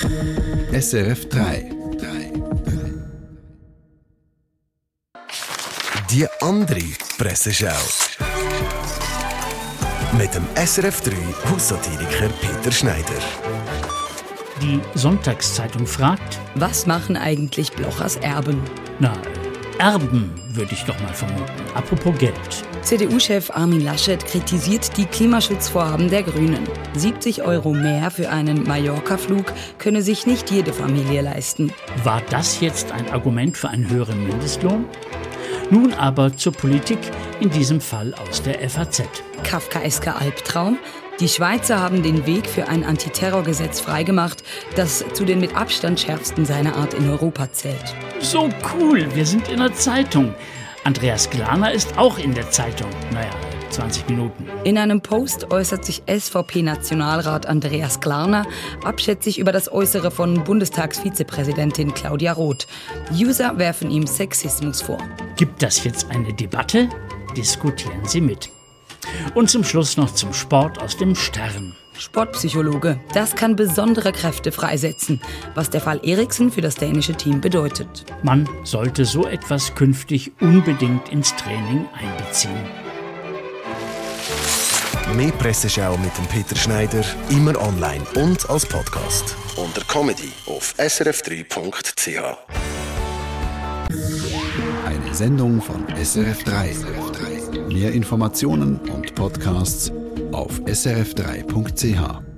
SRF 3. Die andere Presseschau. Mit dem SRF 3 Haussatiriker Peter Schneider. Die Sonntagszeitung fragt, Was machen eigentlich Blochers Erben? na, Erben würde ich doch mal vermuten. Apropos Geld. CDU-Chef Armin Laschet kritisiert die Klimaschutzvorhaben der Grünen. 70 Euro mehr für einen Mallorca-Flug könne sich nicht jede Familie leisten. War das jetzt ein Argument für einen höheren Mindestlohn? Nun aber zur Politik, in diesem Fall aus der FAZ. Kafkaesker Albtraum? Die Schweizer haben den Weg für ein Antiterrorgesetz freigemacht, das zu den mit Abstand schärfsten seiner Art in Europa zählt. So cool, wir sind in der Zeitung. Andreas Glaner ist auch in der Zeitung. Naja, 20 Minuten. In einem Post äußert sich SVP-Nationalrat Andreas Glarner abschätzig über das Äußere von Bundestagsvizepräsidentin Claudia Roth. User werfen ihm Sexismus vor. Gibt das jetzt eine Debatte? Diskutieren Sie mit. Und zum Schluss noch zum Sport aus dem Stern. Sportpsychologe, das kann besondere Kräfte freisetzen, was der Fall Eriksen für das dänische Team bedeutet. Man sollte so etwas künftig unbedingt ins Training einbeziehen. Mehr Presseschau mit dem Peter Schneider, immer online und als Podcast. Unter Comedy auf srf3.ch. Eine Sendung von SRF 3. Mehr Informationen und Podcasts auf srf3.ch.